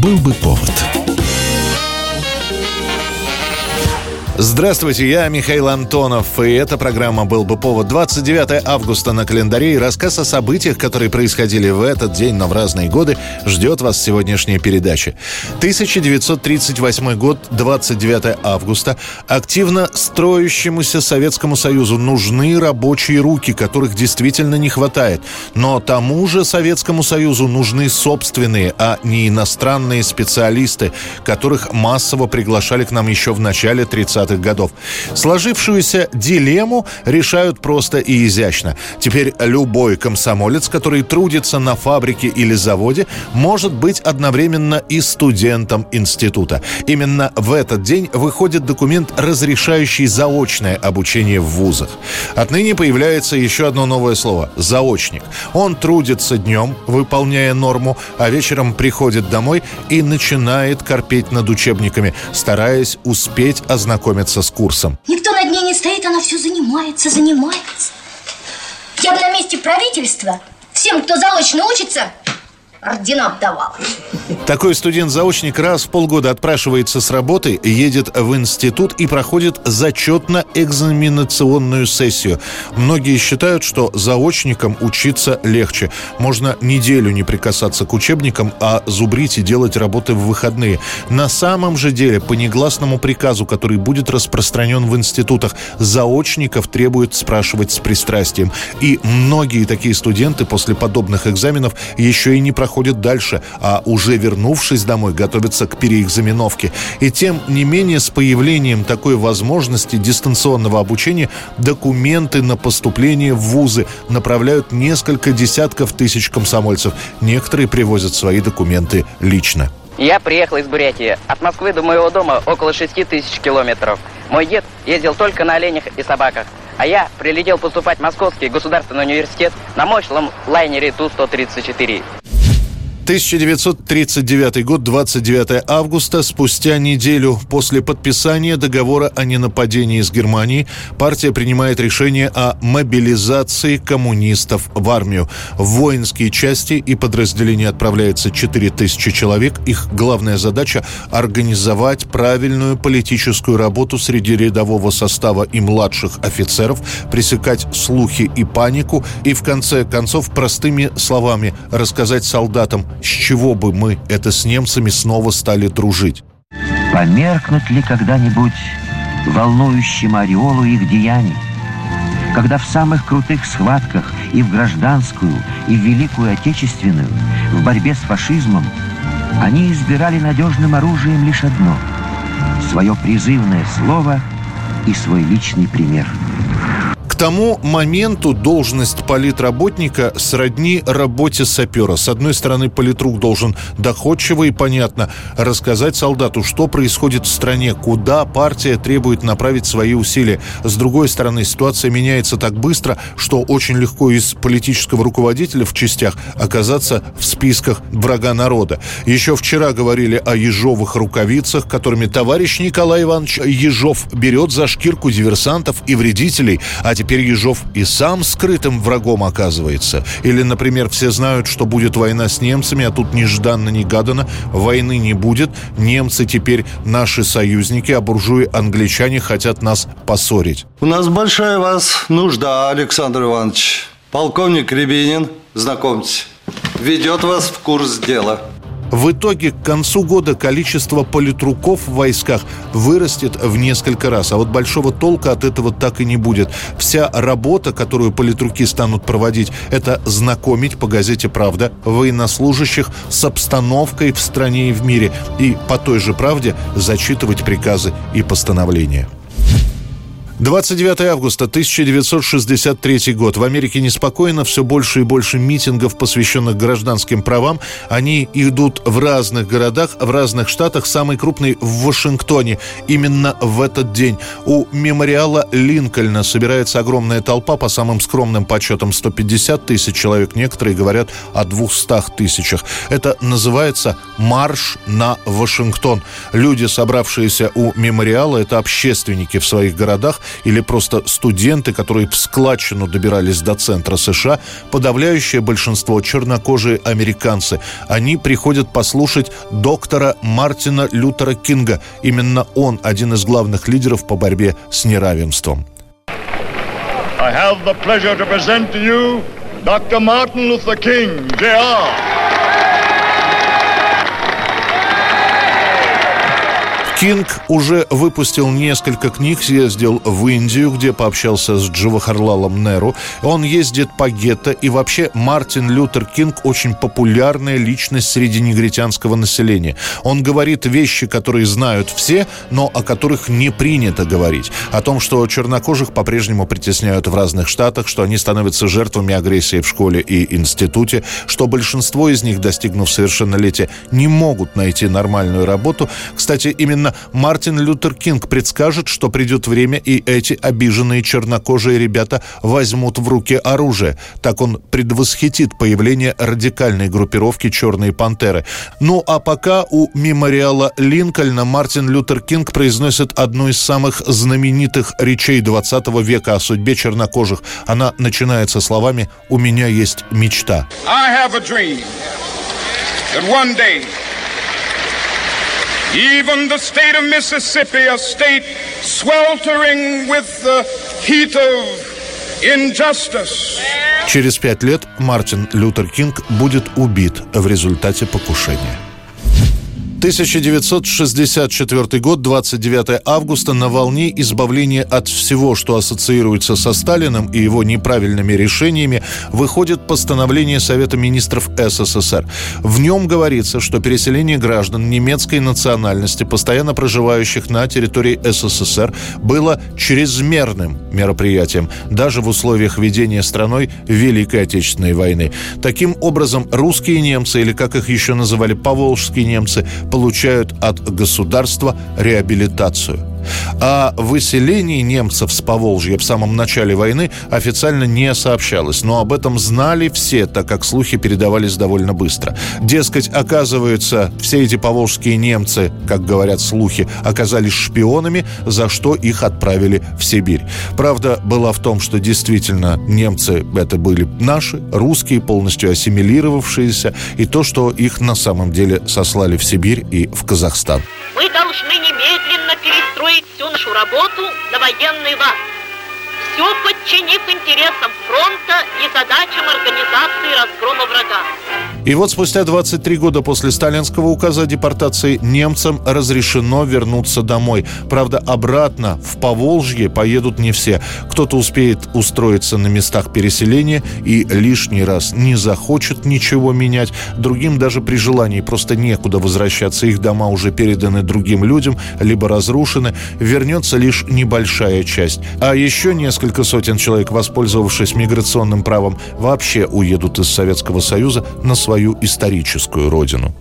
Был бы повод. Здравствуйте, я Михаил Антонов, и эта программа «Был бы повод» 29 августа на календаре, и рассказ о событиях, которые происходили в этот день, но в разные годы, ждет вас сегодняшняя передача. 1938 год, 29 августа. Активно строящемуся Советскому Союзу нужны рабочие руки, которых действительно не хватает. Но тому же Советскому Союзу нужны собственные, а не иностранные специалисты, которых массово приглашали к нам еще в начале 30 30-х годов. Сложившуюся дилемму решают просто и изящно. Теперь любой комсомолец, который трудится на фабрике или заводе, может быть одновременно и студентом института. Именно в этот день выходит документ, разрешающий заочное обучение в вузах. Отныне появляется еще одно новое слово – заочник. Он трудится днем, выполняя норму, а вечером приходит домой и начинает корпеть над учебниками, стараясь успеть ознакомиться ознакомиться с курсом. Никто над ней не стоит, она все занимается, занимается. Я бы на месте правительства всем, кто заочно учится, ордена обдавал. Такой студент-заочник раз в полгода отпрашивается с работы, едет в институт и проходит зачетно-экзаменационную сессию. Многие считают, что заочникам учиться легче. Можно неделю не прикасаться к учебникам, а зубрить и делать работы в выходные. На самом же деле, по негласному приказу, который будет распространен в институтах, заочников требуют спрашивать с пристрастием. И многие такие студенты после подобных экзаменов еще и не проходят проходит дальше, а уже вернувшись домой, готовятся к переэкзаменовке. И тем не менее, с появлением такой возможности дистанционного обучения документы на поступление в вузы направляют несколько десятков тысяч комсомольцев. Некоторые привозят свои документы лично. Я приехал из Бурятии. От Москвы до моего дома около 6 тысяч километров. Мой дед ездил только на оленях и собаках. А я прилетел поступать в Московский государственный университет на мощном лайнере Ту-134. 1939 год, 29 августа, спустя неделю после подписания договора о ненападении с Германией, партия принимает решение о мобилизации коммунистов в армию. В воинские части и подразделения отправляется 4000 человек. Их главная задача – организовать правильную политическую работу среди рядового состава и младших офицеров, пресекать слухи и панику и, в конце концов, простыми словами рассказать солдатам, с чего бы мы это с немцами снова стали дружить? Померкнут ли когда-нибудь волнующим ореолу их деяний? Когда в самых крутых схватках и в гражданскую, и в Великую Отечественную, в борьбе с фашизмом, они избирали надежным оружием лишь одно – свое призывное слово и свой личный пример – тому моменту должность политработника сродни работе сапера. С одной стороны, политрук должен доходчиво и понятно рассказать солдату, что происходит в стране, куда партия требует направить свои усилия. С другой стороны, ситуация меняется так быстро, что очень легко из политического руководителя в частях оказаться в списках врага народа. Еще вчера говорили о ежовых рукавицах, которыми товарищ Николай Иванович Ежов берет за шкирку диверсантов и вредителей, а теперь Теперь Ежов и сам скрытым врагом оказывается. Или, например, все знают, что будет война с немцами, а тут нежданно-негаданно войны не будет. Немцы теперь наши союзники, а буржуи-англичане хотят нас поссорить. У нас большая вас нужда, Александр Иванович. Полковник Рябинин, знакомьтесь, ведет вас в курс дела. В итоге к концу года количество политруков в войсках вырастет в несколько раз. А вот большого толка от этого так и не будет. Вся работа, которую политруки станут проводить, это знакомить по газете «Правда» военнослужащих с обстановкой в стране и в мире. И по той же «Правде» зачитывать приказы и постановления. 29 августа 1963 год. В Америке неспокойно, все больше и больше митингов, посвященных гражданским правам. Они идут в разных городах, в разных штатах. Самый крупный в Вашингтоне. Именно в этот день. У мемориала Линкольна собирается огромная толпа, по самым скромным подсчетам 150 тысяч человек. Некоторые говорят о 200 тысячах. Это называется «Марш на Вашингтон». Люди, собравшиеся у мемориала, это общественники в своих городах, или просто студенты, которые в складчину добирались до центра США, подавляющее большинство чернокожие американцы. Они приходят послушать доктора Мартина Лютера Кинга. Именно он один из главных лидеров по борьбе с неравенством. I have the pleasure to present to you Dr. Martin Luther King, Jr. Кинг уже выпустил несколько книг, съездил в Индию, где пообщался с Джавахарлалом Неру. Он ездит по гетто, и вообще Мартин Лютер Кинг очень популярная личность среди негритянского населения. Он говорит вещи, которые знают все, но о которых не принято говорить. О том, что чернокожих по-прежнему притесняют в разных штатах, что они становятся жертвами агрессии в школе и институте, что большинство из них, достигнув совершеннолетия, не могут найти нормальную работу. Кстати, именно Мартин Лютер Кинг предскажет, что придет время, и эти обиженные чернокожие ребята возьмут в руки оружие. Так он предвосхитит появление радикальной группировки «Черные пантеры». Ну а пока у мемориала Линкольна Мартин Лютер Кинг произносит одну из самых знаменитых речей 20 века о судьбе чернокожих. Она начинается словами «У меня есть мечта». I have a dream that one day Even the state of Mississippi, a state sweltering with the heat of injustice. Через пять лет Мартин Лютер Кинг будет убит в результате покушения. 1964 год, 29 августа, на волне избавления от всего, что ассоциируется со Сталиным и его неправильными решениями, выходит постановление Совета министров СССР. В нем говорится, что переселение граждан немецкой национальности, постоянно проживающих на территории СССР, было чрезмерным мероприятием, даже в условиях ведения страной Великой Отечественной войны. Таким образом, русские немцы, или как их еще называли поволжские немцы, получают от государства реабилитацию. О выселении немцев с Поволжья в самом начале войны официально не сообщалось, но об этом знали все, так как слухи передавались довольно быстро. Дескать, оказывается, все эти поволжские немцы, как говорят слухи, оказались шпионами, за что их отправили в Сибирь. Правда была в том, что действительно немцы это были наши, русские, полностью ассимилировавшиеся, и то, что их на самом деле сослали в Сибирь и в Казахстан. Мы должны немедленно нашу работу на военный лад. Все подчинив интересам фронта и задачам организации разгрома врага. И вот спустя 23 года после сталинского указа о депортации немцам разрешено вернуться домой. Правда, обратно в Поволжье поедут не все. Кто-то успеет устроиться на местах переселения и лишний раз не захочет ничего менять. Другим даже при желании просто некуда возвращаться. Их дома уже переданы другим людям, либо разрушены. Вернется лишь небольшая часть. А еще несколько сотен человек, воспользовавшись миграционным правом, вообще уедут из Советского Союза на свою свою историческую родину.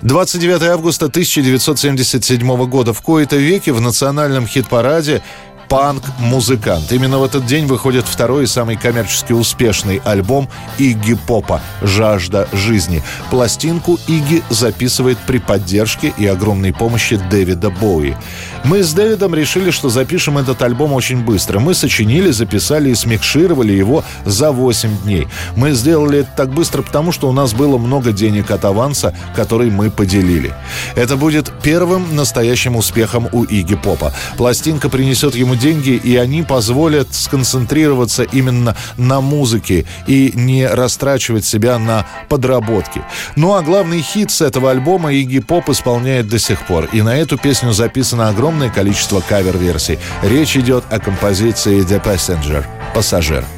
29 августа 1977 года в кои-то веке в национальном хит-параде панк-музыкант. Именно в этот день выходит второй и самый коммерчески успешный альбом Игги Попа «Жажда жизни». Пластинку Игги записывает при поддержке и огромной помощи Дэвида Боуи. Мы с Дэвидом решили, что запишем этот альбом очень быстро. Мы сочинили, записали и смикшировали его за 8 дней. Мы сделали это так быстро, потому что у нас было много денег от аванса, который мы поделили. Это будет первым настоящим успехом у Иги Попа. Пластинка принесет ему деньги, и они позволят сконцентрироваться именно на музыке и не растрачивать себя на подработки. Ну а главный хит с этого альбома Игги Поп исполняет до сих пор. И на эту песню записано огромное количество кавер-версий. Речь идет о композиции «The Passenger» — «Пассажир».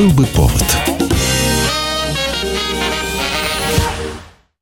был бы повод»